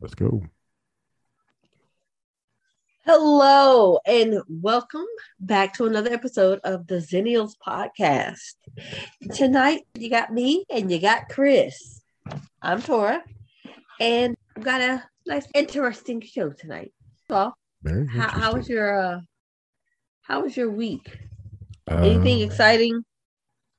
Let's go. Hello and welcome back to another episode of the Xennials podcast. Tonight you got me and you got Chris. I'm Tora, and we've got a nice, interesting show tonight. So, Very how, how was your uh, how was your week? Anything Uh, exciting?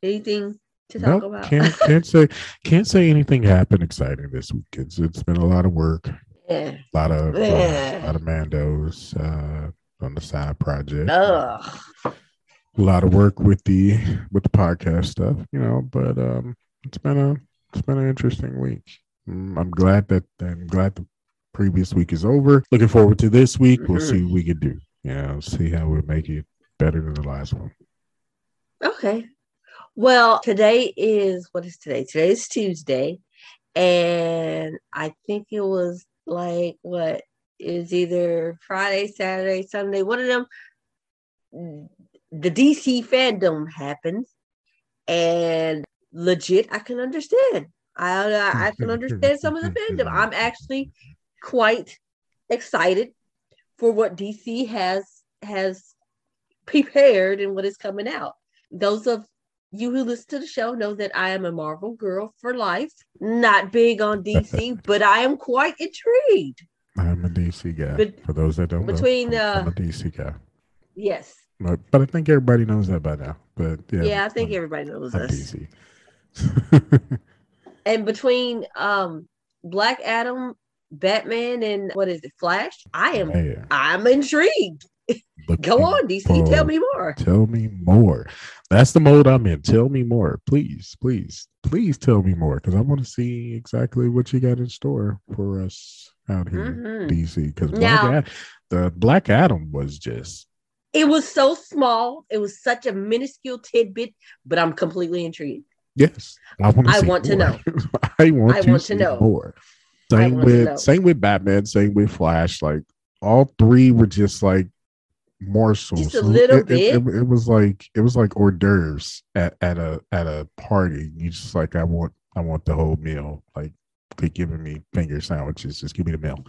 Anything to talk nope, about? can't can't say can't say anything happened exciting this week. It's it's been a lot of work, a yeah. lot of uh, Yeah. lot of Mandos uh, on the side project, Ugh. a lot of work with the with the podcast stuff, you know. But um, it's been a it's been an interesting week. Mm, I'm glad that I'm glad the previous week is over. Looking forward to this week. We'll Mhm. see what we can do. You know, see how we make it better than the last one. Okay. Well, today is what is today? Today is Tuesday. And I think it was like what is either Friday, Saturday, Sunday, one of them. The DC fandom happened. And legit, I can understand. I I I can understand some of the fandom. I'm actually quite excited for what DC has has prepared and what is coming out. Those of you who listen to the show know that I am a Marvel girl for life. Not big on DC, but I am quite intrigued. I'm a DC guy. Bet- For those that don't between, know, I'm, I'm uh, a DC guy. Yes. But, but I think everybody knows that by now. But yeah, Yeah, I think I'm, everybody knows I'm us. DC. And between um Black Adam, Batman, and what is it, Flash? I am Man, I'm intrigued. Go on, DC, for- tell me more. Tell me more. That's the mode I'm in. Tell me more, please, please, please. Tell me more because I want to see exactly what you got in store for us out here, Mhm. DC. Because Now- Black the Black Adam was just It was so small. It was such a minuscule tidbit, but I'm completely intrigued. yes. I want to. I want to know. I want I to want to know. more. Same want to know. with same with Batman. Same with Flash. Like all three were just like morsels. Just a So little it, it- bit. It, it was like it was like hors d'oeuvres at, at a at a party. You just like I want I want the whole meal. Like they're giving me finger sandwiches. Just give me the meal.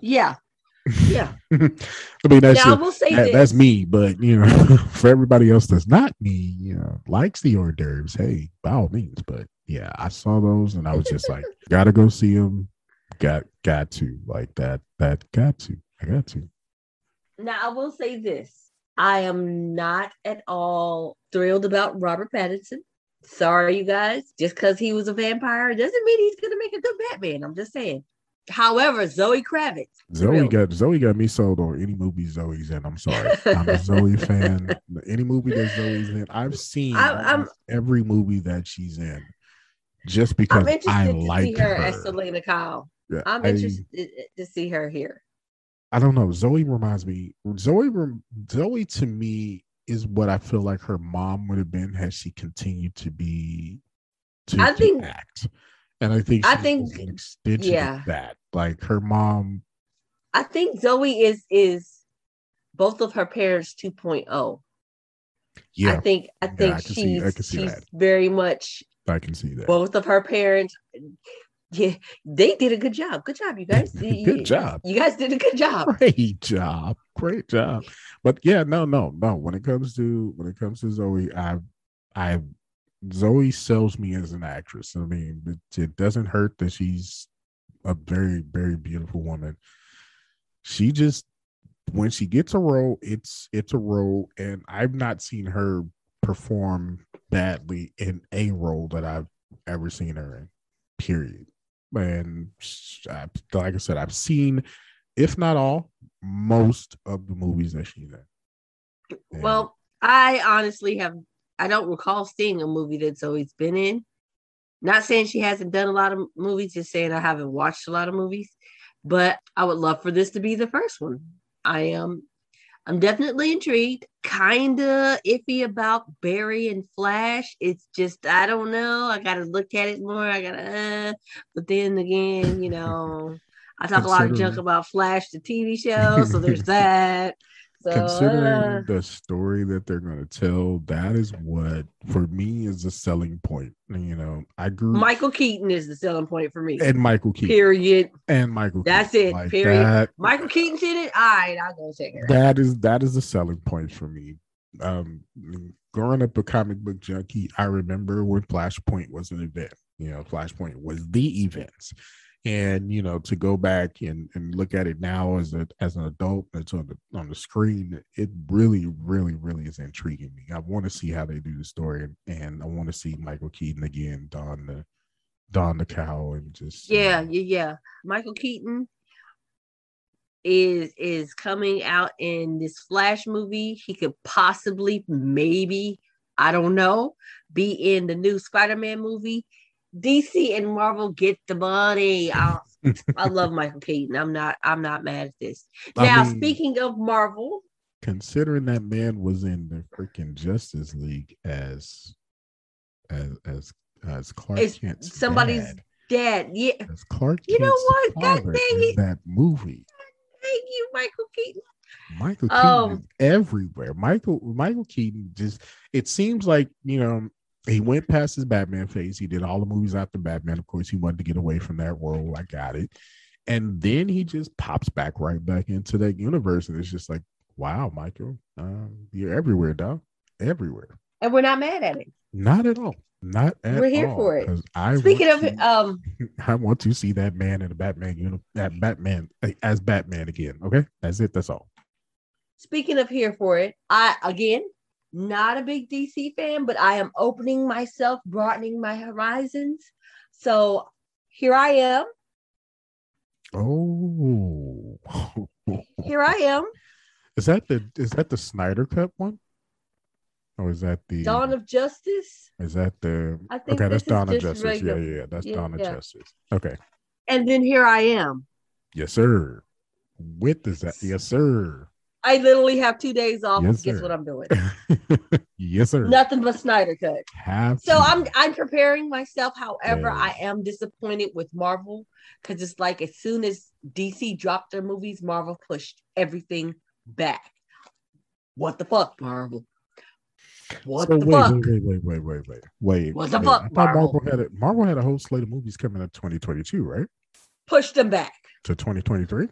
Yeah. Yeah. I mean that's now I it. will say That- that's me, but you know, for everybody else that's not me, you know, likes the hors d'oeuvres, hey, by all means. But yeah, I saw those and I was just like, gotta go see them. Got got to like that. That got to. I got to. Now I will say this. I am not at all thrilled about Robert Pattinson. Sorry, you guys. Just because he was a vampire doesn't mean he's gonna make a good Batman. I'm just saying. However, Zoe Kravitz. Zoe thrilled. got Zoe got me sold on any movie Zoe's in. I'm sorry. I'm a Zoe fan. Any movie that Zoe's in, I've seen I- I'm- every movie that she's in. Just because I'm interested I to like see her, her. as Selina Kyle. Yeah, I'm I- interested to see her here. I don't know. Zoe reminds me. Zoe, Zoe to me is what I feel like her mom would have been had she continued to be to, I to think- act. And I think I think- an extension yeah. of that. Like her mom. I think Zoe is is both of her parents 2.0. Yeah, I think I Yeah, I think see- she's I see she's that. very much I can see that. both of her parents. Yeah, they did a good job. Good job, you guys. Good job. You guys did a good job. Great job. Great job. But yeah, no, no, no. When it comes to when it comes to Zoe, I I Zoe sells me as an actress. I mean, it, it doesn't hurt that she's a very, very beautiful woman. She just when she gets a role, it's it's a role, and I've not seen her perform badly in a role that I've ever seen her in. Period. And I, like I said, I've seen, if not all, most of the movies that she's in. And Well, I honestly have I don't recall seeing a movie that Zoe's been in. Not saying she hasn't done a lot of movies, just saying I haven't watched a lot of movies. But I would love for this to be the first one. I am I'm definitely intrigued. Kinda iffy about Barry and Flash. It's just I don't know. I gotta look at it more. I gotta uh, but then again, you know, I talk a lot of junk about Flash, the TV show, so there's that. So, considering uh, the story that they're going to tell, that is what for me is a selling point. You know, I grew Michael Keaton is the selling point for me. and Michael Keaton Period. and Michael. That's Keaton. it, Like, period. That, Michael Keaton's in it. All right, I'll go check it that is that is the selling point for me. Um, growing up a comic book junkie, I remember when Flashpoint was an event. You know, Flashpoint was the events, and you know to go back and, and look at it now as a as an adult that's on the on the screen, it really, really, really is intriguing me. I want to see how they do the story, and, and I want to see Michael Keaton again don the don the cow and just you Yeah, know, yeah, yeah. Michael Keaton is is coming out in this Flash movie. He could possibly, maybe, I don't know, be in the new Spider-Man movie. DC and Marvel get the money. I, I love Michael Keaton. I'm not I'm not mad at this. I Now, mean- speaking of Marvel, considering that man was in the freaking Justice League as as as as Clark It's Kent's somebody's dad, Dad, yeah. as Clark You know Kent's what? God dang it. that movie. Thank you, Michael Keaton. Michael Keaton Um, is everywhere. Michael Michael Keaton just it seems like you know he went past his Batman phase. He did all the movies after Batman. Of course, he wanted to get away from that role. I got it. And then he just pops back right back into that universe, and it's just like, wow, Michael, um, you're everywhere, dog. Everywhere. And we're not mad at it. Not at all. Not at We're here all, for it. I Speaking of to- um I want to see that man in the Batman uni- that Batman as Batman again. Okay, that's it. That's all. speaking of here for it, I again not a big DC fan, but I am opening myself, broadening my horizons. So here I am. Oh, Here I am. is that the is that the Snyder Cut one, or is that the Dawn of Justice. is that the I think okay? That's Dawn of Justice. Yeah, regular. yeah, yeah. That's Yeah, Dawn of yeah. Justice. Okay, And then here I am. yes, sir. With is that yes, sir. I literally have two days off. Yes, Guess what I'm doing? yes, sir. Nothing but Snyder cut. Have So to. I'm I'm preparing myself. However, Yeah. I am disappointed with Marvel because it's like as soon as DC dropped their movies, Marvel pushed everything back. What the fuck, Marvel? What so the wait, fuck? wait, wait, wait, wait, wait, wait, wait. What the wait. fuck, Marvel? Marvel had a Marvel had a whole slate of movies coming in 2022, right? Push them back. To 2023.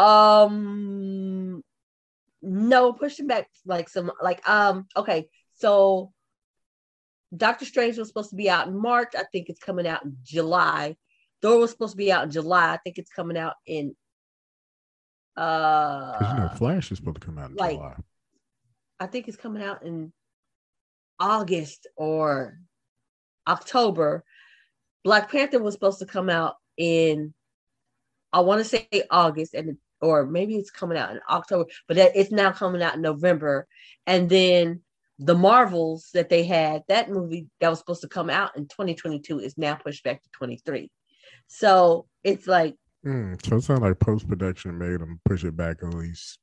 Um, no, pushing back like some like um. Okay, so Doctor Strange was supposed to be out in March. I think it's coming out in July. Thor was supposed to be out in July. I think it's coming out in uh you know, Flash is supposed to come out in like- July. I think it's coming out in August or October. Black Panther was supposed to come out in, I want to say August, and or maybe it's coming out in October, but it's now coming out in November. And then the Marvels that they had, that movie that was supposed to come out in 2022 is now pushed back to 23. So it's like, Mm, so it sounds like post production made them push it back at least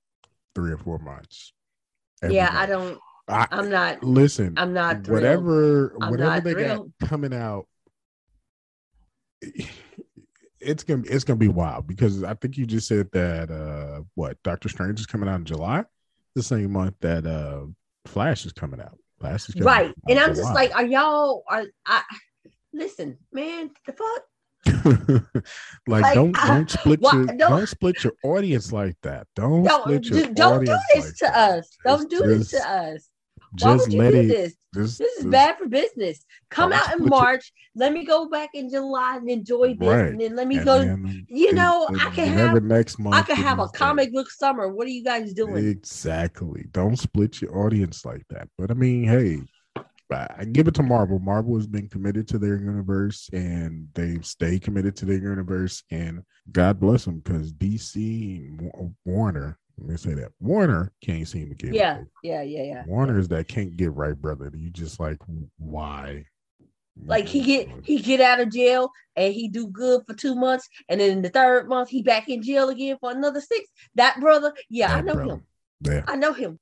three or four months. Yeah, I don't, I, I'm not, listen. I'm not thrilled. whatever, I'm whatever not they thrilled. got coming out, it's gonna it's gonna be wild because I think you just said that uh what Doctor Strange is coming out in July, the same month that uh Flash is coming out. Flash is right out and i'm just like are y'all are i listen man the fuck like, Like, don't I- don't split why- your don't- don't split your audience like that. Don't, don't split your do, don't do this like to that. us don't do this to us Just would you let do it. this Just, this is just- bad for business come out in march let me go back in july and enjoy this Right. and then let me and go then- you know, I can have- next month. i it have a comic book summer what are you guys doing Exactly. Don't split your audience like that. But I mean, hey, I I give it to Marvel. Marvel has been committed to their universe and they've stayed committed to their universe. And God bless them because DC Warner, let me say that Warner can't seem to get yeah right. yeah yeah yeah Warner's that can't get right, brother. You just like, why? like he get he get out of jail and he do good for two months and then in the third month he back in jail again for another six that brother yeah i know brother. him Yeah, i know him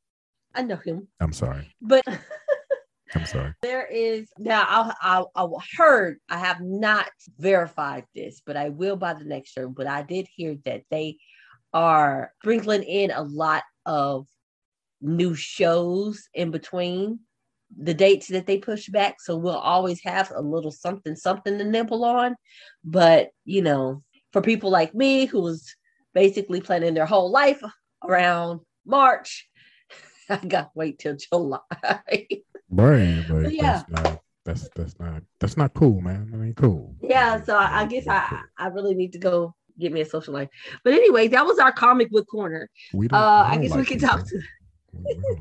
i know him I'm sorry. but I'm sorry. there is now I, I I heard I have not verified this, but I will by the next show. But I did hear that they are sprinkling in a lot of new shows in between the dates that they push back. So we'll always have a little something, something to nibble on. But, you know, for people like me who was basically planning their whole life around March, I got to wait till July. right. But yeah. That's not, that's, that's not, that's not cool, man. I mean, cool. Yeah. So I, I guess I, I really need to go get me a social life. But anyway, that was our comic book corner. We don't, uh, I guess like we can talk to.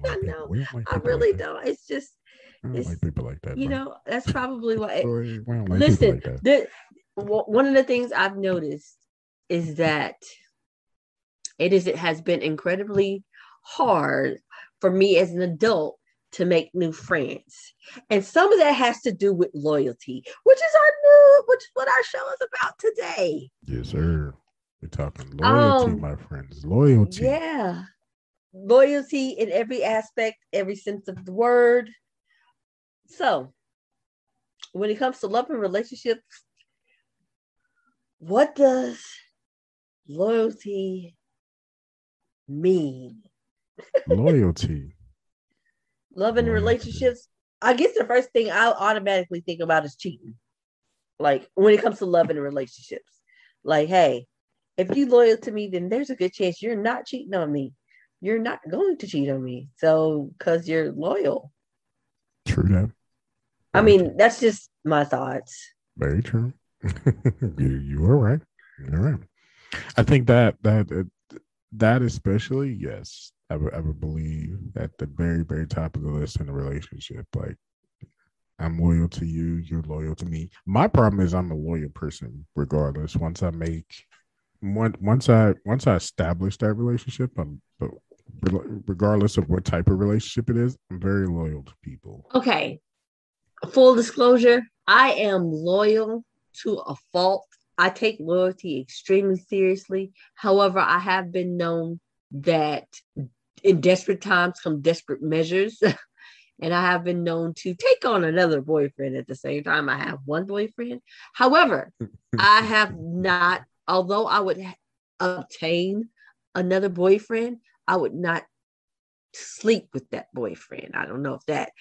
I know. Like I really like don't. It's just it's, like people like that. You bro. know, that's probably why. It, like listen, the, one of the things I've noticed is that it is it has been incredibly hard for me as an adult to make new friends. And some of that has to do with loyalty, which is our new, which is what our show is about today. Yes, sir. We're talking loyalty, um, my friends. Loyalty. Yeah. Loyalty in every aspect, every sense of the word. So, when it comes to love and relationships, what does loyalty mean? Loyalty. Love and relationships. I guess the first thing I'll automatically think about is cheating. Like when it comes to love and relationships. Like, hey, if you loyal to me, then there's a good chance you're not cheating on me. You're not going to cheat on me. So because you're loyal. True that. I mean, that's just my thoughts. Very true. you you are right. You're right. I think that that that especially, yes, Would I believe at the very very top of the list in a relationship. Like, I'm loyal to you. You're loyal to me. My problem is I'm a loyal person, regardless. Once I make once I once I establish that relationship, I'm regardless of what type of relationship it is, I'm very loyal to people. Okay, full disclosure, I am loyal to a fault. I take loyalty extremely seriously. However, I have been known that in desperate times come desperate measures. and I have been known to take on another boyfriend at the same time. I have one boyfriend. However, I have not, although I would obtain another boyfriend, I would not sleep with that boyfriend. I don't know if that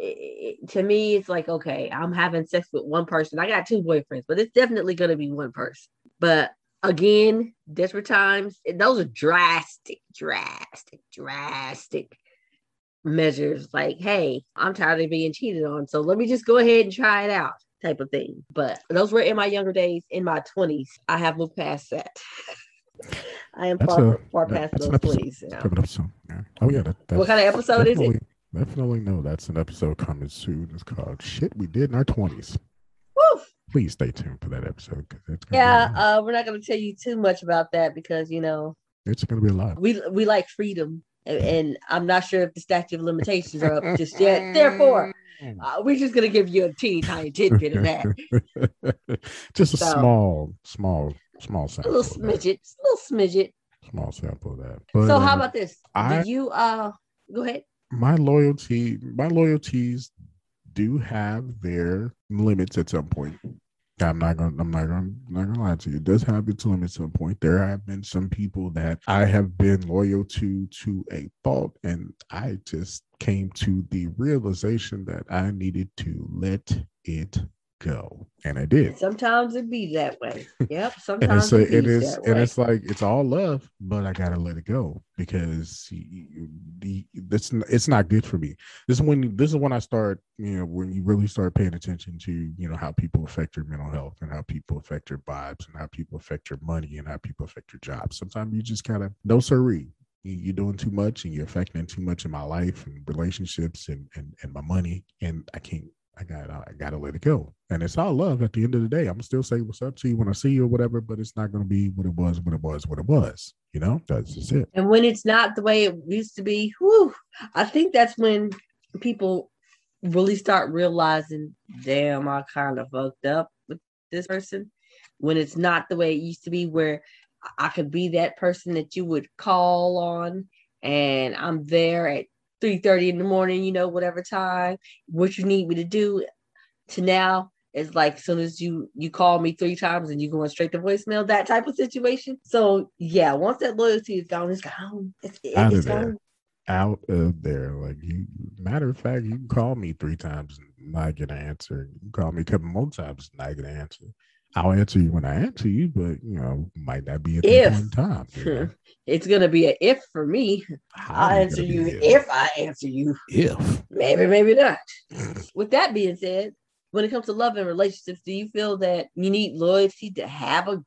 it, to me, it's like, okay, I'm having sex with one person. I got two boyfriends, but it's definitely going to be one person. But again, desperate times, those are drastic, drastic, drastic measures. Like, hey, I'm tired of being cheated on. So let me just go ahead and try it out type of thing. But those were in my younger days, in my 20s. I have moved past that. I am far, a, far past those 20s. Yeah. Oh, yeah. That, what kind of episode is it? Definitely know that's an episode coming soon. It's called "Shit We Did in Our 20s." Please stay tuned for that episode because yeah, uh, we're not going to tell you too much about that because you know it's going to be a lot. We we like freedom, and, and, I'm not sure if the statute of limitations are up just yet. Therefore, uh, we're just going to give you a teeny tiny tidbit of that. just a so, small, small, small sample. A little smidget, a little smidget. Small sample of that. But, so, how uh, about this? I, Do you uh go ahead? my loyalty, my loyalties do have their limits at some point. I'm not gonna I'm not gonna not gonna lie to you. It does happen to limits at some point. There have been some people that I have been loyal to to a fault, and I just came to the realization that I needed to let it go. And i did. Sometimes it be that way. Yep sometimes and it's, it, it is and way. it's like it's all love but i gotta let it go because the this it's not good for me. This is when this is when i start you know when you really start paying attention to you know how people affect your mental health and how people affect your vibes and how people affect your money and how people affect your job. Sometimes you just kind of no siree you're doing too much and you're affecting too much in my life and relationships and, and, and my money and i can't I got I got to let it go. And it's all love at the end of the day. I'm still say what's up to you when I see you or whatever, but it's not to be what it was, what it was, what it was. You know, that's just it. And when it's not the way it used to be, whew, I think that's when people really start realizing, damn, I kind of fucked up with this person. When it's not the way it used to be, where I could be that person that you would call on and I'm there at 3 30 in the morning, you know, whatever time, what you need me to do, to now It's like as soon as you you call me three times and you going straight to voicemail, that type of situation. So yeah, once that loyalty is gone, it's gone. It's, out it's of there. Out of there. Like you matter of fact, you can call me three times and not get an answer. You can call me a couple more times and not get an answer. I'll answer you when I answer you, but you know, might not be at If. that time. you know? It's gonna be a if for me. How I'll answer you be if I answer you. if Maybe, maybe not. With that being said, when it comes to love and relationships, do you feel that you need loyalty to have a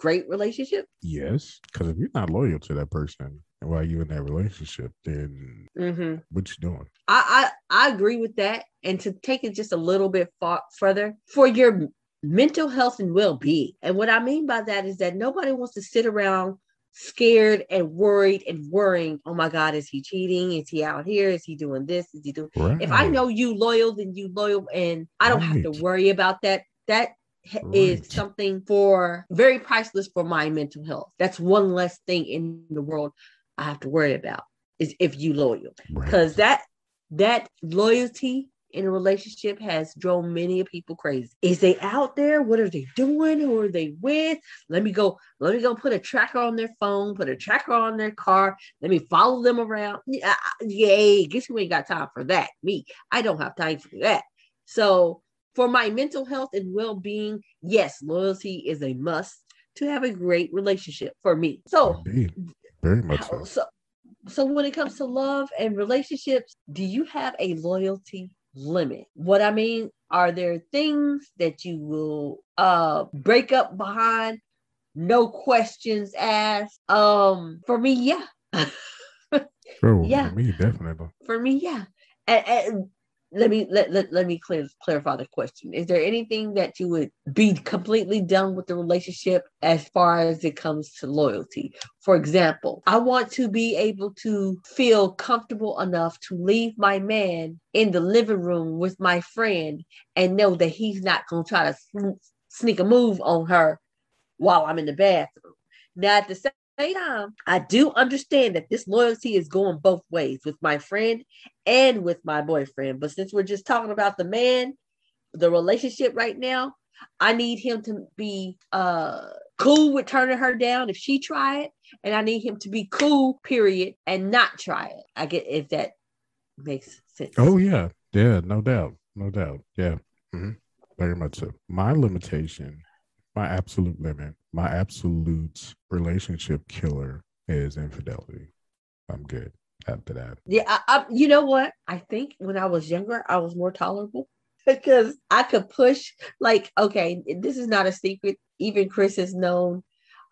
great relationship? yes, because if you're not loyal to that person while you're in that relationship, then Mm-hmm. what you doing? I, I I agree with that. And to take it just a little bit far further, for your mental health and well-being. And what I mean by that is that nobody wants to sit around scared and worried and worrying, oh my God, is he cheating? Is he out here? Is he doing this? Is he doing Right. if I know you loyal, then you loyal, and I don't have to worry about that. That h- is something for very priceless for my mental health. That's one less thing in the world I have to worry about is if you loyal, right. because that that loyalty in a relationship has drove many people crazy. Is they out there? What are they doing? Who are they with? Let me go. Let me go put a tracker on their phone. Put a tracker on their car. Let me follow them around. Yeah, yay! Guess who ain't got time for that? Me. I don't have time for that. So, for my mental health and well being, yes, loyalty is a must to have a great relationship for me. So, Indeed. Very much so. so, so when it comes to love and relationships, do you have a loyalty limit? What I mean, are there things that you will uh break up behind? No questions asked. Um, for me, yeah. Oh, Yeah. for me, definitely. for me, yeah. And, and let me let, let, let me clear, clarify the question. Is there anything that you would be completely done with the relationship as far as it comes to loyalty? For example, I want to be able to feel comfortable enough to leave my man in the living room with my friend and know that he's not going to try to sn- sneak a move on her while I'm in the bathroom. Now, at the same time, I do understand that this loyalty is going both ways with my friend and with my boyfriend. But since we're just talking about the man, the relationship right now, I need him to be uh cool with turning her down if she try it, and I need him to be cool, period, and not try it. I get if that makes sense. Oh yeah, yeah, no doubt, no doubt. Yeah, hmm very much so. My limitation, my absolute limit, my absolute relationship killer is infidelity. I'm good after that. Yeah, I, I, you know what? I think when I was younger, I was more tolerable because I could push. Like, okay, this is not a secret. Even Chris has known.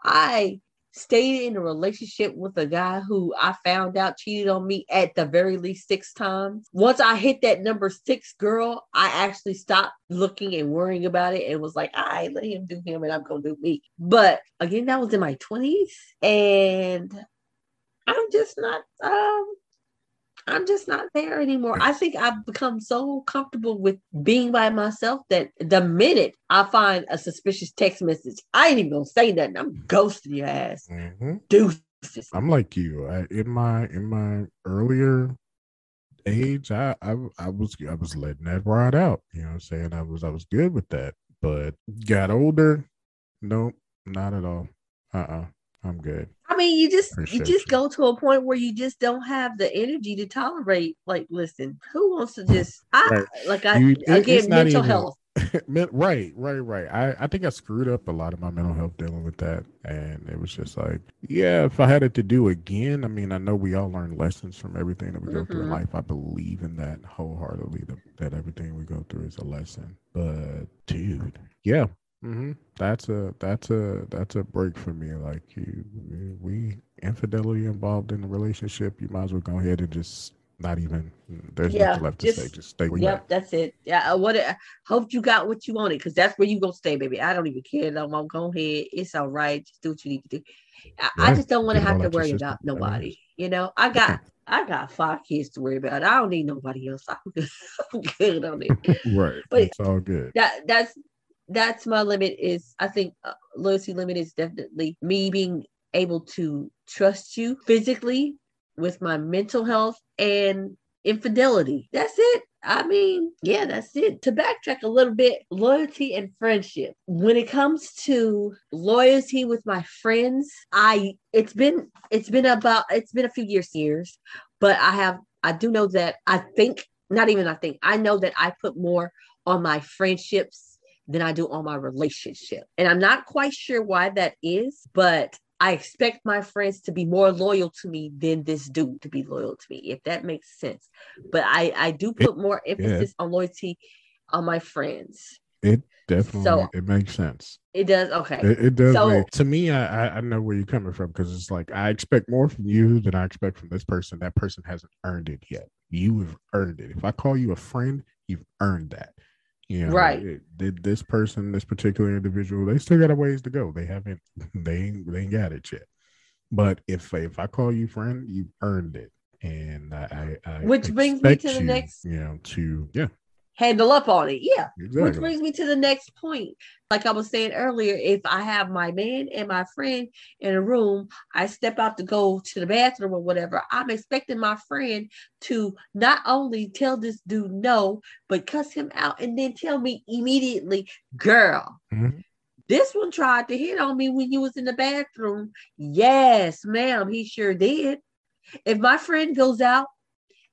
I stayed in a relationship with a guy who I found out cheated on me at the very least six times. Once I hit that number six girl, I actually stopped looking and worrying about it and was like, I let him do him and I'm gonna do me. But again, that was in my 20s, and I'm just not um I'm just not there anymore. I think I've become so comfortable with being by myself that the minute I find a suspicious text message, I ain't even gonna say nothing. I'm ghosting your ass. hmm Deuces. I'm like you. I, in my in my earlier age, I, I I was I was letting that ride out. You know, what I'm saying I was I was good with that. But got older, nope, not at all. Uh uh-uh, uh, i am good. I mean, you just you just you. go to a point where you just don't have the energy to tolerate. Like, listen, who wants to just I Right. like I You- it- again mental even- health. Right, right, right. I, I think I screwed up a lot of my mental health dealing with that. And it was just like, yeah, if I had it to do again, I mean, I know we all learn lessons from everything that we go through in Mhm. life. I believe in that wholeheartedly, that, that everything we go through is a lesson. But dude, yeah. Hmm That's a that's a that's a break for me. Like you, we infidelity involved in a relationship. You might as well go ahead and just not even. There's Yeah, nothing left to say. just- Just stay where you Yep, that's it. Yeah, I what I hope you got what you wanted because that's where you gonna stay, baby. I don't even care no more. Go ahead, it's all right. Just do what you need to do. I, I just don't want to have to worry about nobody. is. You know, I got I got five kids to worry about. I don't need nobody else. I'm good, I'm good on it. right. But- it's all good. that that's that's my limit. Is I think uh, loyalty limit is definitely me being able to trust you physically with my mental health and infidelity. That's it. I mean, yeah, that's it. To backtrack a little bit, loyalty and friendship. When it comes to loyalty with my friends, I it's been it's been about it's been a few years years, but I have I do know that I think not even I think I know that I put more on my friendships than I do on my relationship. And I'm not quite sure why that is, but I expect my friends to be more loyal to me than this dude to be loyal to me, if that makes sense. But I, I do put more emphasis yeah. on loyalty on my friends. It definitely so, it makes sense. It does. Okay. It, it does. So, make, to me, I I know where you're coming from because it's like I expect more from you than I expect from this person. That person hasn't earned it yet. You have earned it. If I call you a friend, you've earned that. You know, right? did this person, this particular individual, they still got a ways to go. They haven't, they ain't, they ain't got it yet. But if if I call you friend, you earned it, and I, I which brings me to the you, next, you know, to yeah, handle up on it. Yeah. Exactly. Which brings me to the next point. Like I was saying earlier, if I have my man and my friend in a room, I step out to go to the bathroom or whatever, I'm expecting my friend to not only tell this dude no, but cuss him out and then tell me immediately, girl. Mm-hmm. This one tried to hit on me when you was in the bathroom. Yes, ma'am, he sure did. If my friend goes out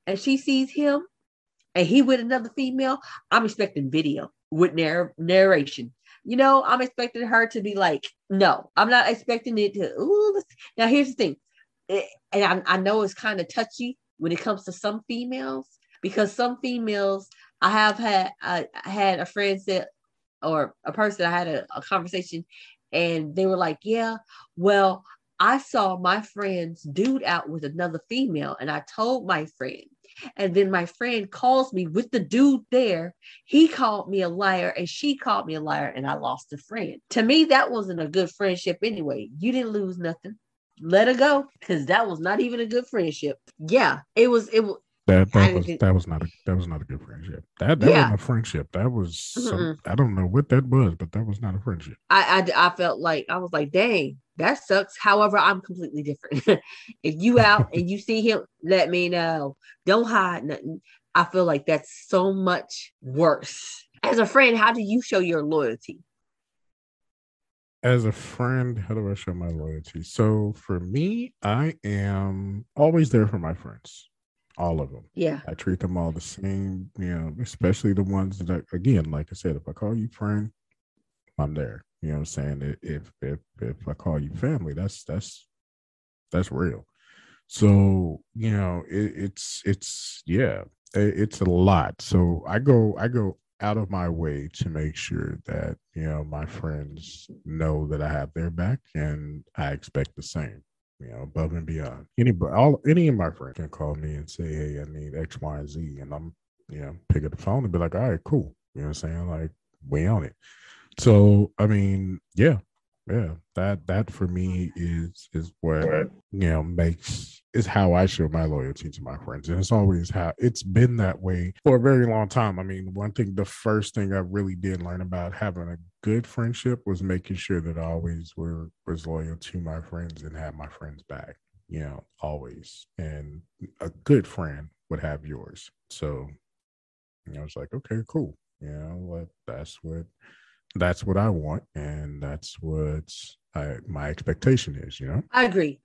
and she sees him and he with another female, I'm expecting video with narr- narration. You know, I'm expecting her to be like, no, I'm not expecting it to. Ooh, now here's the thing, it, and I, I know it's kind of touchy when it comes to some females because some females I have had I, I had a friend that or a person I had a, a conversation and they were like, yeah, well, I saw my friend's dude out with another female, and I told my friend, and then my friend calls me with the dude there. He called me a liar and she called me a liar and I lost a friend. To me, that wasn't a good friendship anyway. You didn't lose nothing. Let her go because that was not even a good friendship. Yeah, it was. It was. That that was that was not a that was not a good friendship. That that yeah. wasn't a friendship. That was some, I don't know what that was, but that was not a friendship. I, I I felt like I was like, dang, that sucks. However, I'm completely different. if you out and you see him, let me know. Don't hide nothing. I feel like that's so much worse. As a friend, how do you show your loyalty? As a friend, how do I show my loyalty? So for me, I am always there for my friends, all of them. Yeah. I treat them all the same, you know, especially the ones that, I, again, like I said, if I call you friend, I'm there. You know what I'm saying? If if if I call you family, that's that's that's real. So you know, it, it's it's yeah, it, it's a lot. So I go I go out of my way to make sure that you know my friends know that I have their back and I expect the same. You know, above and beyond. Anybody, all any of my friends can call me and say, "Hey, I need X, Y, and Z," and I'm you know pick up the phone and be like, "All right, cool." You know what I'm saying? Like we on it. So I mean, yeah, yeah, that that for me is is what you know makes is how I show my loyalty to my friends, and it's always how it's been that way for a very long time. I mean, one thing, the first thing I really did learn about having a good friendship was making sure that I always were was loyal to my friends and have my friends back. You know, always, and a good friend would have yours. So, I was like, okay, cool. You know, what that's what that's what I want, and that's what I, my expectation is. You know, I agree.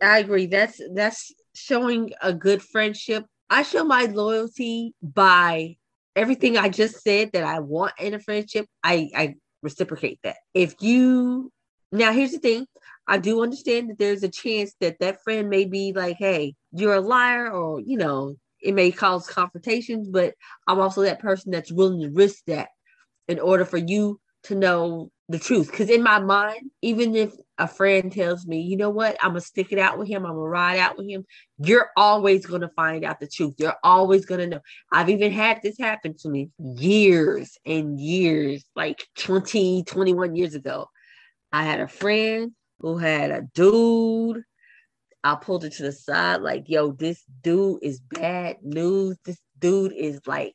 I agree. That's that's showing a good friendship. I show my loyalty by everything I just said that I want in a friendship. I I reciprocate that. If you now, here's the thing. I do understand that there's a chance that that friend may be like, "Hey, you're a liar," or you know, it may cause confrontations. But I'm also that person that's willing to risk that in order for you to know the truth. Because in my mind, even if a friend tells me, you know what, I'm gonna stick it out with him, I'm gonna ride out with him, you're always gonna find out the truth. You're always gonna know. I've even had this happen to me years and years, like 20, 21 years ago. I had a friend who had a dude. I pulled it to the side, like, yo, this dude is bad news. This dude is like,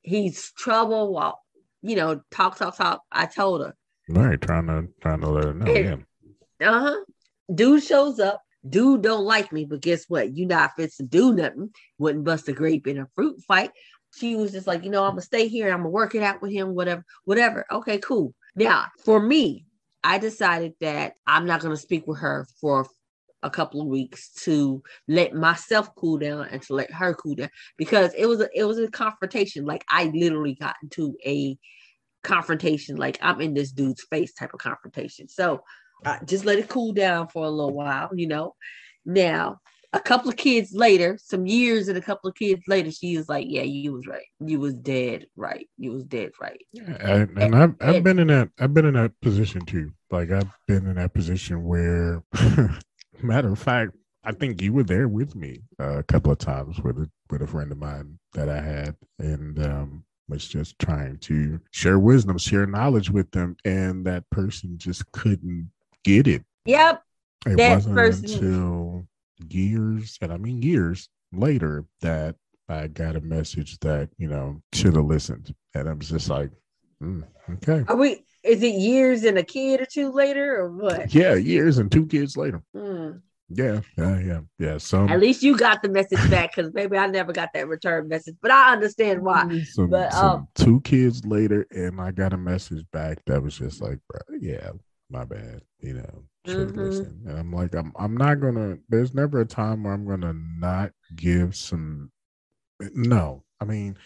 he's trouble while you know, talk, talk, talk. I told her. Right, trying to trying to let her know. Yeah. Uh huh. Dude shows up. dude don't like me, but guess what? You not fit to do nothing. Wouldn't bust a grape in a fruit fight. She was just like, you know, I'm gonna stay here. I'm gonna work it out with him. Whatever, whatever. Okay, cool. Now, for me, I decided that I'm not gonna speak with her for a couple of weeks to let myself cool down and to let her cool down because it was a, it was a confrontation. Like I literally got into a confrontation, like I'm in this dude's face type of confrontation. So uh, just let it cool down for a little while, you know. Now, a couple of kids later, some years and a couple of kids later, she was like, "Yeah, you was right. You was dead right. You was dead right." Yeah, and, and I've I've been in that I've been in that position too. Like I've been in that position where, matter of fact, I think you were there with me uh, a couple of times with a with a friend of mine that I had, and um, was just trying to share wisdom, share knowledge with them, and that person just couldn't get it. Yep. It that wasn't person. until years, and I mean years later, that I got a message that you know should have listened, and I was just like, mm, okay. Are we? Is it years and a kid or two later, or what? Yeah, years and two kids later. Mm. Yeah, yeah, yeah, yeah. So at least you got the message back because maybe I never got that return message, but I understand why. But um, two kids later, and I got a message back that was just like, bro, yeah, my bad, you know, mm-hmm. listen. And I'm like, I'm, I'm not gonna. There's never a time where I'm gonna not give some. No, I mean,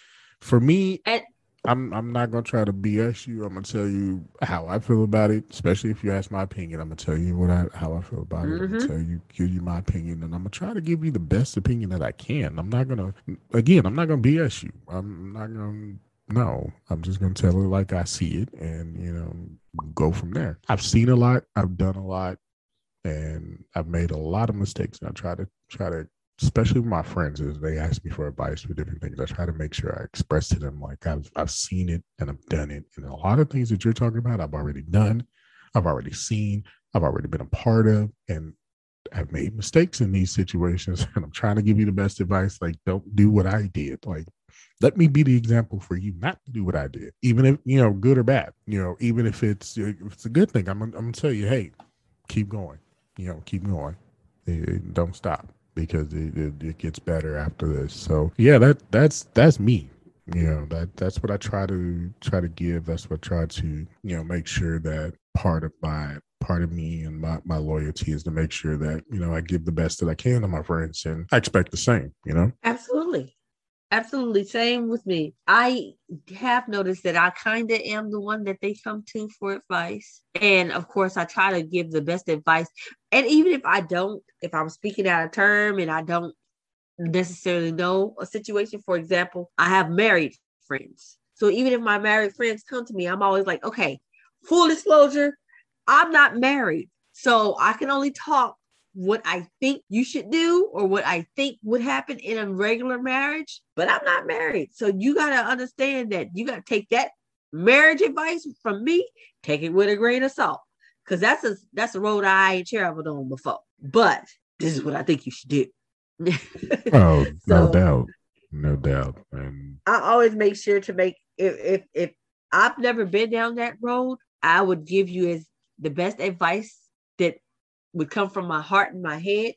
for me, and, I'm I'm not gonna try to BS you. I'm gonna tell you how I feel about it. Especially if you ask my opinion, I'm gonna tell you what I how I feel about mm-hmm. it. I'm gonna tell you, give you my opinion, and I'm gonna try to give you the best opinion that I can. I'm not gonna again, I'm not gonna BS you. I'm not gonna no. I'm just gonna tell it like I see it, and you know, go from there. I've seen a lot. I've done a lot, and I've made a lot of mistakes. And I try to try to especially with my friends, is they ask me for advice for different things. I try to make sure I express to them like I've I've seen it and I've done it. And a lot of things that you're talking about, I've already done, I've already seen, I've already been a part of, and I've made mistakes in these situations. And I'm trying to give you the best advice. Like, don't do what I did. Like, let me be the example for you not to do what I did, even if you know, good or bad. You know, even if it's uh, if it's a good thing, I'm I'm gonna tell you, hey, keep going. You know, keep going. Don't stop because it, it, it, gets better after this. So yeah, that that's that's me. You know that that's what I try to try to give. That's what I try to you know make sure that part of my part of me and my, my loyalty is to make sure that you know I give the best that I can to my friends, and I expect the same. You know, absolutely. Absolutely. Same with me. I have noticed that I kind of am the one that they come to for advice. And of course, I try to give the best advice. And even if I don't, if I'm speaking out of term and I don't necessarily know a situation, for example, I have married friends. So even if my married friends come to me, I'm always like, okay, full disclosure, I'm not married. So I can only talk what I think you should do or what I think would happen in a regular marriage, but I'm not married. So you got to understand that you got to take that marriage advice from me, take it with a grain of salt. Cause that's a that's a road I ain't traveled on before. But this is what I think you should do. oh, so, no doubt. No doubt. And I always make sure to make if if if I've never been down that road, I would give you as the best advice that would come from my heart and my head.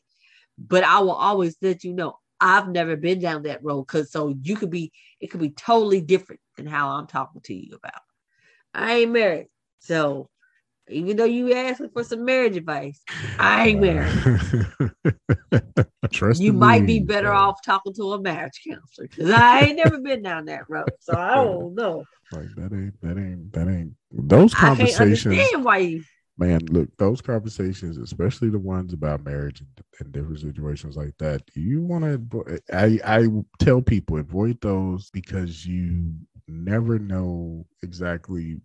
But I will always let you know I've never been down that road because so you could be it could be totally different than how I'm talking to you about. I ain't married. So even though you asked me for some marriage advice, I ain't married. Trust you might me, be better off talking to a marriage counselor because I ain't never been down that road, so I don't know. Like that ain't that ain't that ain't those conversations. I can't understand why you man, look, those conversations, especially the ones about marriage and, and different situations like that, you want to, I, I tell people avoid those because you never know exactly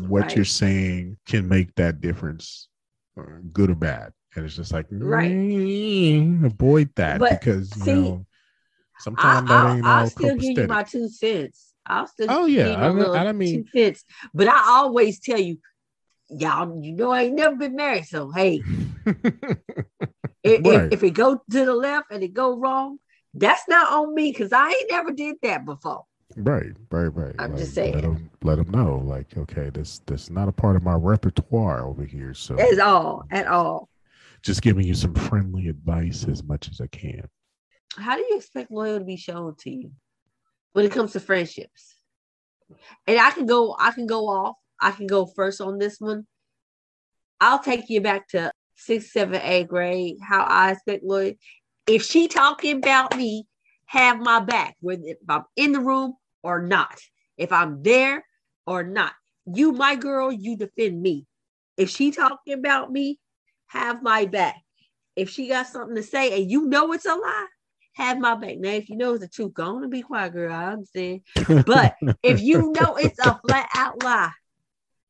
what right. you're saying can make that difference, uh, good or bad. And it's just like, right. avoid that but because, you know, sometimes that ain't I'll, I'll still give you my two cents. I'll still oh yeah, I, I, I mean, two cents. But I always tell you, y'all, you know, I ain't never been married. So hey, if, right. if, it go to the left and it go wrong, that's not on me because I ain't never did that before. Right, right, right. I'm like, just saying. Let them, let them know, like, okay, this this not a part of my repertoire over here. So at all, at all. just giving you some friendly advice as much as I can. How do you expect loyalty to be shown to you when it comes to friendships? And I can go, I can go off. I can go first on this one. I'll take you back to sixth, seventh, eighth grade. How I expect loyalty. If she talking about me, have my back, whether if I'm in the room or not, if I'm there or not. You, my girl, you defend me. If she talking about me, have my back. If she got something to say and you know it's a lie, have my back. Now, if you know it's the truth, go on and be quiet, girl. I understand. But if you know it's a flat out lie,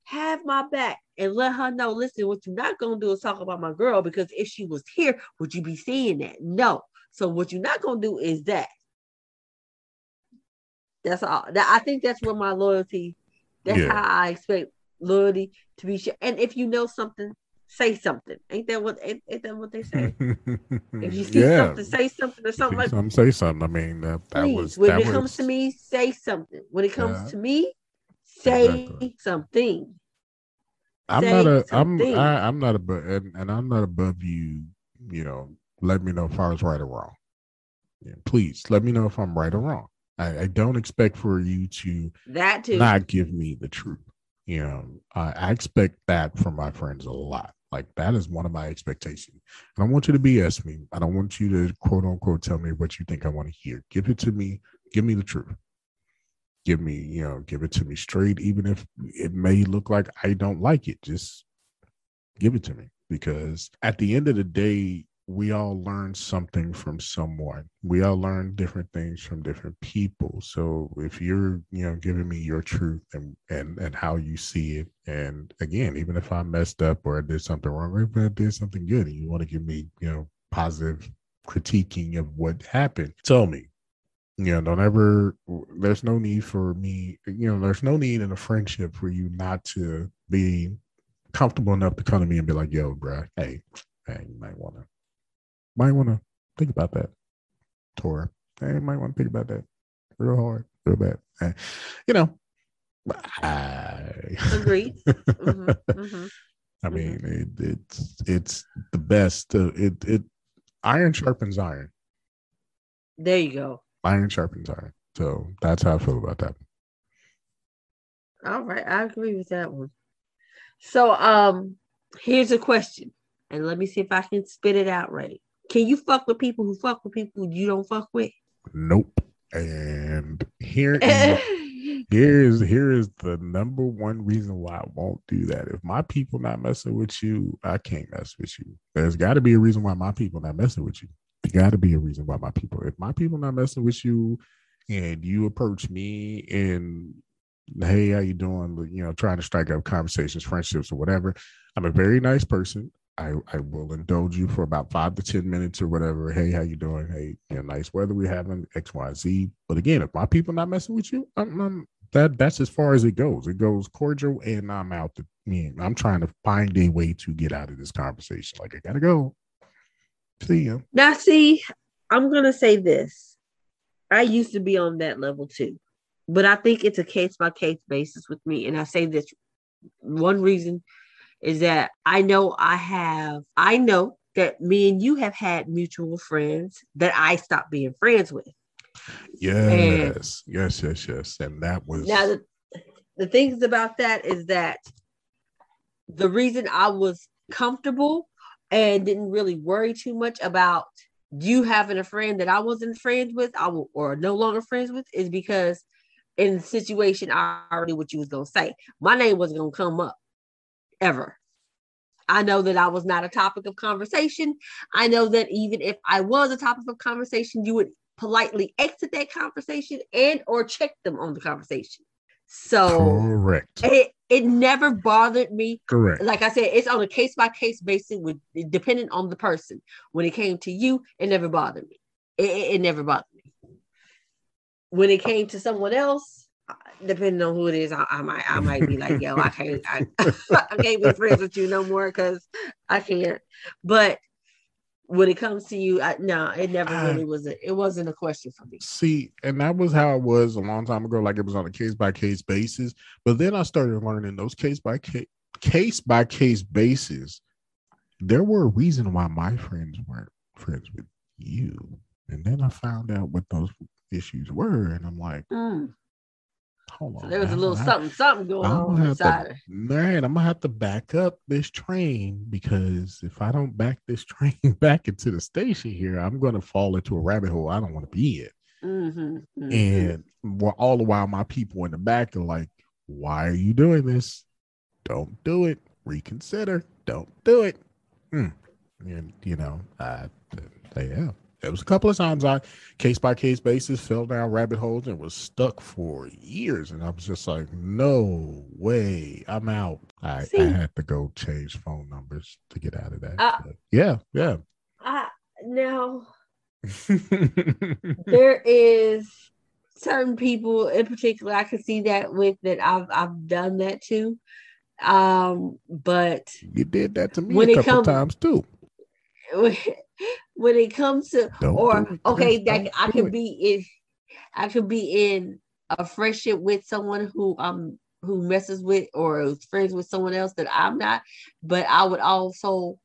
have my back and let her know. Listen, what you're not gonna do is talk about my girl because if she was here, would you be seeing that? No. So what you're not gonna do is that. That's all. That I think that's where my loyalty. That's yeah. how I expect loyalty to be. And if you know something, say something. Ain't that what? Ain't, ain't that what they say? if you see yeah. something, say something or something like. Some say something. I mean, that, that Please, was. When that it was... comes to me, say something. When it comes yeah. to me, say exactly. something. I'm say not a. Something. I'm. I, I'm not a. And, and I'm not above you. You know, let me know if I was right or wrong. Yeah, please let me know if I'm right or wrong. I, I don't expect for you to that too not give me the truth. You know, I, I expect that from my friends a lot. Like that is one of my expectations. And I don't want you to BS me. I don't want you to quote unquote tell me what you think I want to hear. Give it to me. Give me the truth. Give me, you know, give it to me straight, even if it may look like I don't like it. Just give it to me. Because at the end of the day, we all learn something from someone. We all learn different things from different people. So if you're, you know, giving me your truth and and and how you see it, and again, even if I messed up or I did something wrong, or if I did something good, and you want to give me, you know, positive critiquing of what happened, tell me. You know, don't ever. There's no need for me. You know, there's no need in a friendship for you not to be comfortable enough to come to me and be like, "Yo, bro, hey, hey, you might want to." might want to think about that, Tora. Hey, you might want to think about that real hard, real bad. Hey, you know, I agree. mm-hmm, mm-hmm, I mean, mm-hmm. it, it's it's the best. Uh, it it iron sharpens iron. There you go. Iron sharpens iron. So that's how I feel about that. All right, I agree with that one. So, um, here's a question, and let me see if I can spit it out right. Can you fuck with people who fuck with people you don't fuck with? Nope. And here is here is here is the number one reason why I won't do that. If my people not messing with you, I can't mess with you. There's got to be a reason why my people not messing with you. Got to be a reason why my people. If my people not messing with you, and you approach me and hey, how you doing? You know, trying to strike up conversations, friendships, or whatever. I'm a very nice person. I, I will indulge you for about five to ten minutes or whatever. Hey, how you doing? Hey, you know, nice weather we having X, Y, Z. But again, if my people not messing with you, I'm, I'm, that that's as far as it goes. It goes cordial, and I'm out. I I'm trying to find a way to get out of this conversation. Like I gotta go. See you now. See, I'm gonna say this. I used to be on that level too, but I think it's a case by case basis with me. And I say this one reason is that I know I have, I know that me and you have had mutual friends that I stopped being friends with. Yes, and yes, yes, yes. And that was now the, the things about that is that the reason I was comfortable and didn't really worry too much about you having a friend that I wasn't friends with, I will, or no longer friends with, is because in the situation I already knew what you was gonna say. My name wasn't gonna come up ever. I know that I was not a topic of conversation. I know that even if I was a topic of conversation, you would politely exit that conversation and or check them on the conversation. So correct. It, it never bothered me. Correct. Like I said, it's on a case by case basis with depending on the person. When it came to you, it never bothered me. It, it, it never bothered me. When it came to someone else, depending on who it is, I, I, might I might be like, yo, I can't I, I can't be friends with you no more because I can't. But when it comes to you, I, no, it never really was. A, it wasn't a question for me. See, and that was how it was a long time ago. Like it was on a case by case basis. But then I started learning those case by case case by case basis. there were a reason why my friends weren't friends with you. And then I found out what those issues were, and I'm like, Mm. Hold on. So there was a little something, something going on inside. to, her. man, I'm gonna have to back up this train because if I don't back this train back into the station here, I'm gonna fall into a rabbit hole I don't want to be in. Mhm, mhm. And while all the while, my people in the back are like, "Why are you doing this? Don't do it. Reconsider. Don't do it." Hmm. And you know, I, yeah, it was a couple of times I, case by case basis, fell down rabbit holes and was stuck for years, and I was just like, "No way, I'm out." I, I had to go change phone numbers to get out of that. Uh, yeah, yeah. I, now there is certain people in particular I can see that with that I've I've done that too. Um, but you did that to me When a couple come- times too. when it comes to Don't or okay, that don't I could be in I could be in a friendship with someone who um who messes with or is friends with someone else that I'm not, but I would also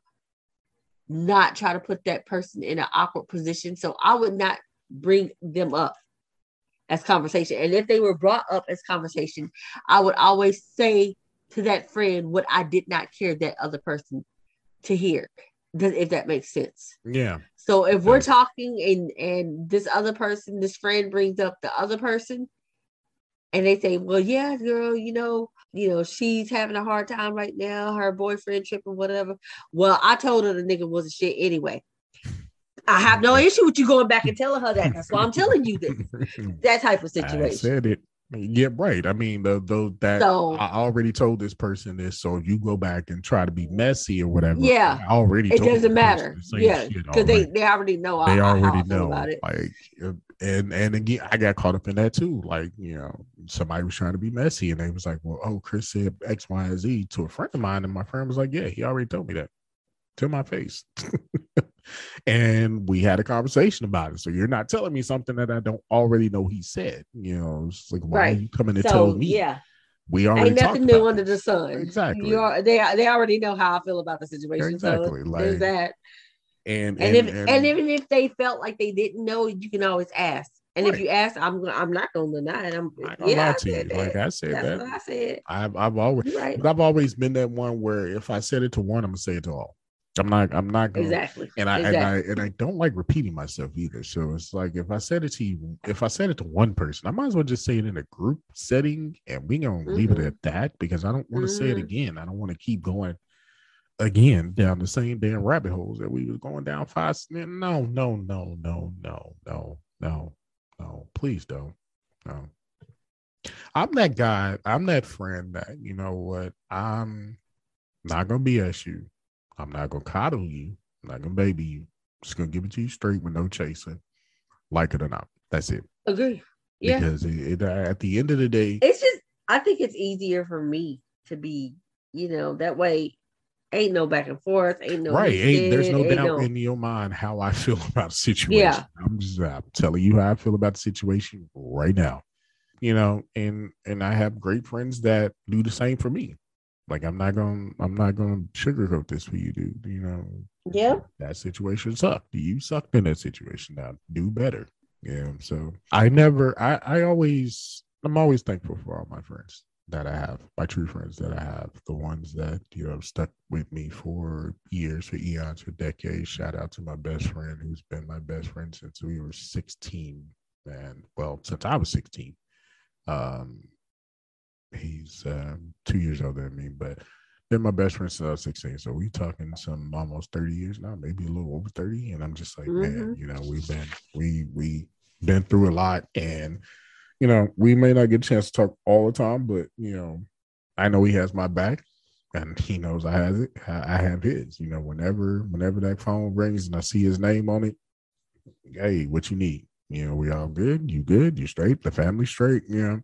not try to put that person in an awkward position. So I would not bring them up as conversation. And if they were brought up as conversation, I would always say to that friend what I did not care that other person to hear. If that makes sense. Yeah. So if we're talking and and this other person, this friend brings up the other person, and they say, "Well, yeah, girl, you know, you know, she's having a hard time right now. Her boyfriend tripping, whatever." Well, I told her the nigga was a shit anyway. I have no issue with you going back and telling her that. That's why I'm telling you this. That type of I situation. said it. Yeah, right. I mean, the those that So- I already told this person this, so you go back and try to be messy or whatever, Yeah. I already It doesn't the matter. Yeah, because they already. they already know. they I already know about it. like uh, and and again i got caught up in that too like you know somebody was trying to be messy and they was like well oh chris said x y and z to a friend of mine and my friend was like yeah he already told me that to my face and we had a conversation about it so you're not telling me something that i don't already know he said you know it's like why Right. are you coming to So tell me yeah, we already ain't nothing new under the sun. exactly You are, they they already know how I feel about the situation. Exactly, So like- there's that. and And, and, if and, even if they felt like they didn't know, you can always ask. And if you ask, I'm I'm not gonna deny it. I'm I'm not gonna yeah, lie to you that. like i said That's that what I said. I've, I've always You're right. But I've always been that one where if I said it to one, I'm gonna say it to all. I'm not. I'm not going. Exactly. And I exactly. and I and I don't like repeating myself either. So it's like if I said it to you, if I said it to one person, I might as well just say it in a group setting, and we gonna leave it Mhm. at that because I don't want to say it Mhm. again. I don't want to keep going again down the same damn rabbit holes that we was going down five. No, no, no, no, no, no, no, no. Please don't. No. I'm that guy. I'm that friend that you know what. I'm not gonna BS you. I'm not gonna coddle you. I'm not gonna baby you. Just gonna give it to you straight with no chasing, like it or not. That's it. Agree. Yeah. Because it, it, at the end of the day, It's just I think it's easier for me to be, you know, that way ain't no back and forth, ain't no right? Ain't, there's no ain't doubt no- in your mind how I feel about the situation. Yeah. I'm just I'm telling you how I feel about the situation right now. You know, and and I have great friends that do the same for me. Like I'm not gonna I'm not gonna sugarcoat this for you, dude. You know, Yeah. that situation sucked. You sucked in that situation. Now do better. Yeah. So I never I I always I'm always thankful for all my friends that I have, my true friends that I have, the ones that, you know, stuck with me for years, for eons, for decades. Shout out to my best friend who's been my best friend since we were 16. And well, since I was 16. Um he's um, two years older than me, but been my best friend since I was 16. So we talking some almost 30 years now, maybe a little over 30. And I'm just like, man, Mhm. you know, we've been we we been through a lot and you know, we may not get a chance to talk all the time, but you know, I know he has my back and he knows I have it. I I have his. You know, whenever whenever that phone rings and I see his name on it, hey, what you need? You know, we all good. You good? You straight? The family straight? You know,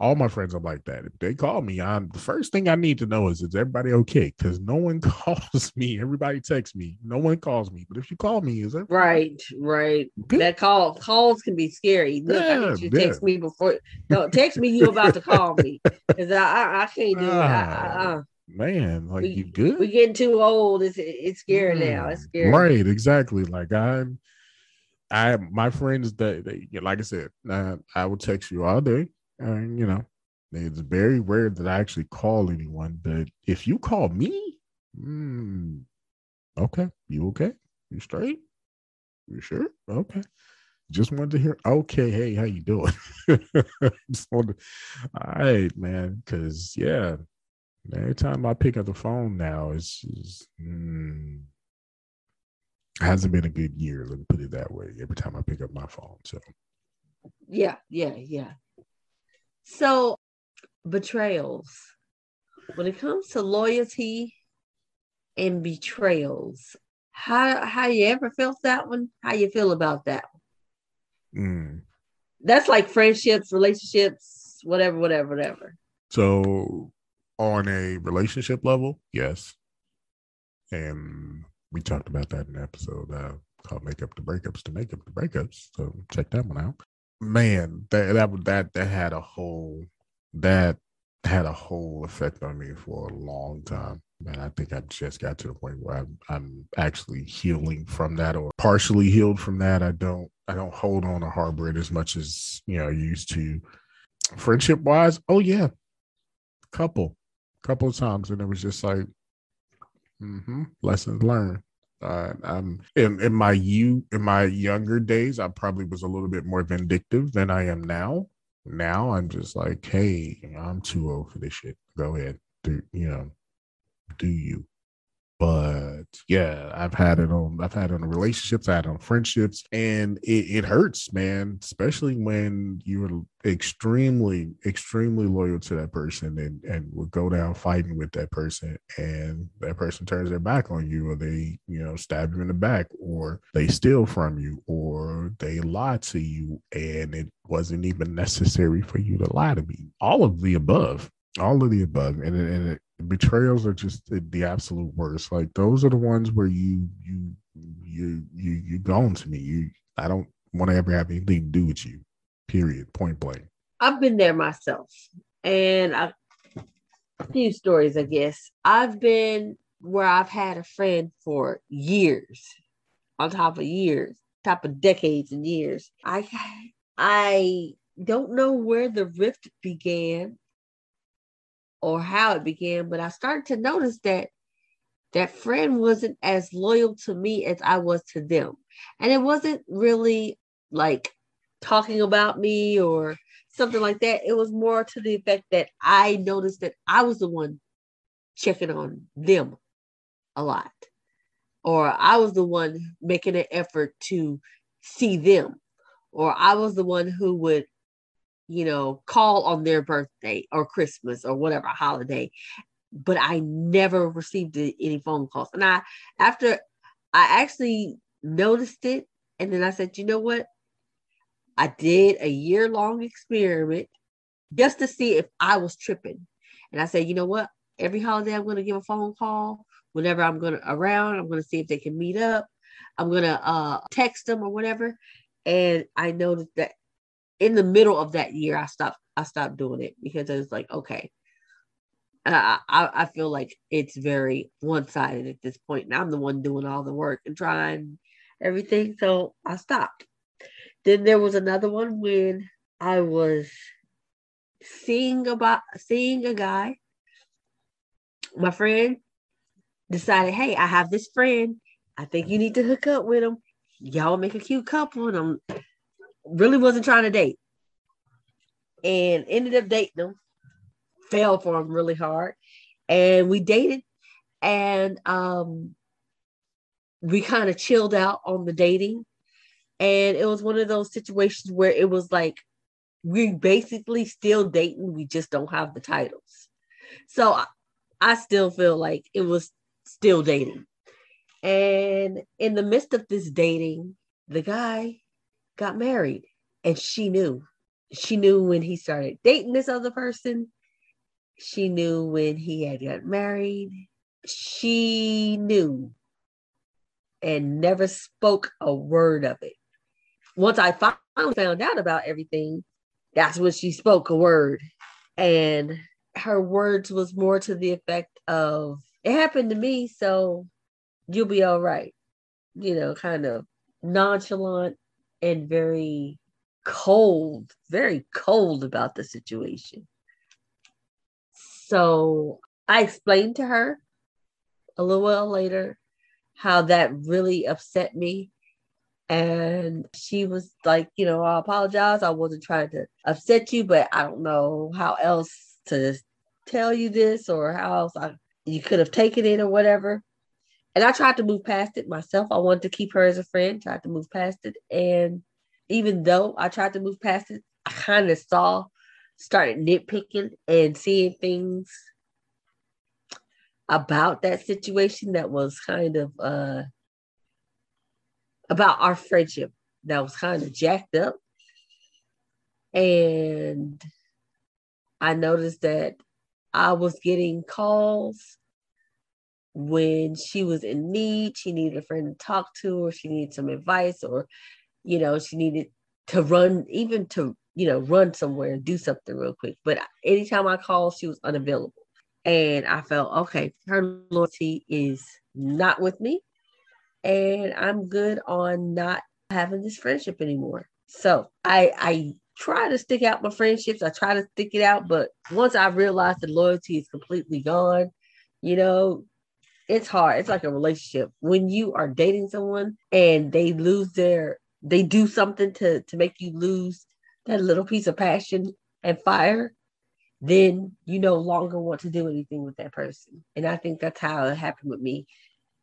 all my friends are like that. If they call me, I'm the first thing I need to know is is everybody okay? Because no one calls me. Everybody texts me. No one calls me. But if you call me, is it Right, right. good? That call calls can be scary. Look, I Yeah, need you yeah. text me before. No, text me. You about to call me because I, I I can't do it. I, I, Ah. uh, man, like we, you good? We getting too old. It's it's scary mm, now. It's scary. Right, exactly. Like I'm I my friends that they, like I said, uh, I will text you all day. And you know, it's very rare that I actually call anyone. But if you call me, mm, okay, you okay? You straight? You sure? Okay. Just wanted to hear. Okay, hey, how you doing? Just wanted, all right, man. Because yeah, every time I pick up the phone now, it's just, mm, hasn't been a good year. Let me put it that way. Every time I pick up my phone, so yeah, yeah, yeah. So betrayals. When it comes to loyalty and betrayals, how how you ever felt that one? How you feel about that? Mm. That's like friendships, relationships, whatever, whatever, whatever. So on a relationship level, yes. And we talked about that in an episode uh, called "Make Up the Breakups" to make up the breakups. So check that one out. Man, that that that that had a whole that had a whole effect on me for a long time. And I think I just got to the point where I'm, I'm actually healing from that or partially healed from that. I don't I don't hold on to harbor it as much as you know I used to. Friendship wise, oh yeah, couple, couple of times, and it was just like Mm-hmm. Lessons learned. Uh, I'm in, in my you in my younger days, I probably was a little bit more vindictive than I am now. Now I'm just like, hey, I'm too old for this shit. Go ahead, do you know, do you? But yeah, I've had it on I've had it on relationships, I had on friendships, and it, it hurts, man, especially when you're extremely, extremely loyal to that person and, and will go down fighting with that person and that person turns their back on you or they, you know, stab you in the back or they steal from you or they lie to you and it wasn't even necessary for you to lie to me. All of the above all of the above and, and it, betrayals are just the, absolute worst. Like those are the ones where you you you you you gone to me. You i don't want to ever have anything to do with you period point blank. I've been there myself and i a few stories i guess. I've been where i've had a friend for years on top of years top of decades and years. I i don't know where the rift began or how it began, but I started to notice that that friend wasn't as loyal to me as I was to them. And it wasn't really like talking about me or something like that. It was more to the effect that I noticed that I was the one checking on them a lot, or I was the one making an effort to see them, or I was the one who would you know, call on their birthday or Christmas or whatever holiday, but I never received any phone calls. And I, after I actually noticed it, and then I said, you know what? I did a year long experiment just to see if I was tripping. And I said, you know what? Every holiday, I'm going to give a phone call. Whenever I'm going to around, I'm going to see if they can meet up. I'm going to uh, text them or whatever. And I noticed that in the middle of that year, I stopped. I stopped doing it because it was like, okay, I, I, I feel like it's very one sided at this point, and I'm the one doing all the work and trying everything. So I stopped. Then there was another one when I was seeing about seeing a guy. My friend decided, hey, I have this friend. I think you need to hook up with him. Y'all make a cute couple, and I'm really wasn't trying to date and ended up dating him. Fell for him really hard. And we dated and um we kind of chilled out on the dating. And it was one of those situations where it was like we basically still dating, we just don't have the titles. So I, I still feel like it was still dating. And in the midst of this dating, the guy got married and she knew. She knew when he started dating this other person. She knew when he had got married. She knew and never spoke a word of it. Once I finally found out about everything, that's when she spoke a word. And her words was more to the effect of it happened to me, so you'll be all right. You know, kind of nonchalant and very cold, very cold about the situation. So I explained to her a little while later how that really upset me. And she was like, you know, I apologize. I wasn't trying to upset you, but I don't know how else to tell you this or how else I, you could have taken it or whatever. And I tried to move past it myself. I wanted to keep her as a friend, tried to move past it. And even though I tried to move past it, I kind of saw, started nitpicking and seeing things about that situation that was kind of uh about our friendship that was kind of jacked up. And I noticed that I was getting calls when she was in need, she needed a friend to talk to, or she needed some advice, or you know, she needed to run, even to, you know, run somewhere and do something real quick. But anytime I called, she was unavailable. And I felt, okay, her loyalty is not with me. And I'm good on not having this friendship anymore. So I I try to stick out my friendships. I try to stick it out, but once I realized the loyalty is completely gone, you know, it's hard. It's like a relationship. When you are dating someone and they lose their they do something to to make you lose that little piece of passion and fire, then you no longer want to do anything with that person. And I think that's how it happened with me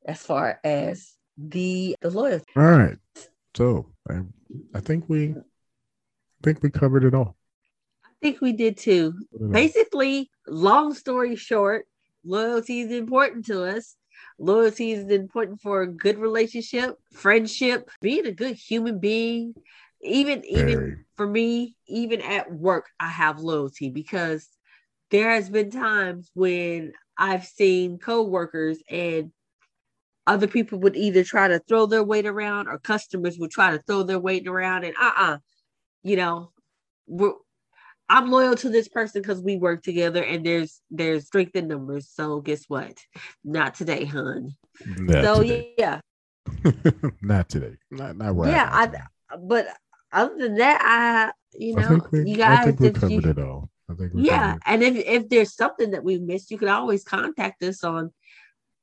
as far as the the loyalty. All right. So I, I think we I think we covered it all. I think we did too. Basically, long story short, loyalty is important to us. Loyalty is important for a good relationship, friendship, being a good human being. Even even for me, even at work, I have loyalty because there has been times when I've seen coworkers and other people would either try to throw their weight around or customers would try to throw their weight around and uh-uh you know we're I'm loyal to this person because we work together and there's there's strength in numbers. So guess what? Not today, hun. Not so today. yeah. not today. Not not right. Yeah, I but other than that, I you know we, you guys I think we covered you, it all. I think yeah, and if if there's something that we missed, you can always contact us on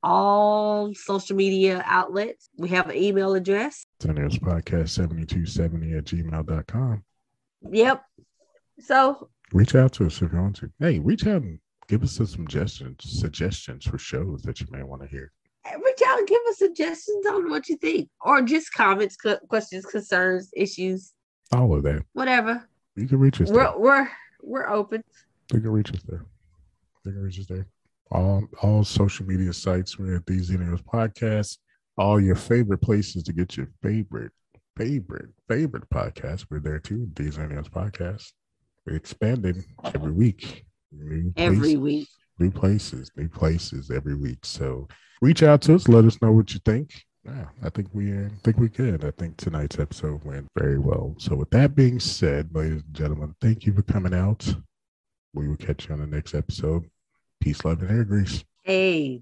all social media outlets. We have an email address. Xennials Podcast 7270 at gmail.com. Yep. So reach out to us if you want to. Hey, reach out and give us some suggestions suggestions for shows that you may want to hear. Reach out and give us suggestions on what you think, or just comments, questions, concerns, issues. All of that. Whatever. You can reach us. We're there. we're we're open. You can reach us there. You can reach us there. All all social media sites. We're at the Xennials Podcast. All your favorite places to get your favorite favorite favorite podcast. We're there too. The Xennials Podcast expanding every week. New every places, week. New places, new places every week. So reach out to us. Let us know what you think. Yeah, I think we uh, think we could. I think tonight's episode went very well. So with that being said, ladies and gentlemen, thank you for coming out. We will catch you on the next episode. Peace, love, and hair grease. Hey,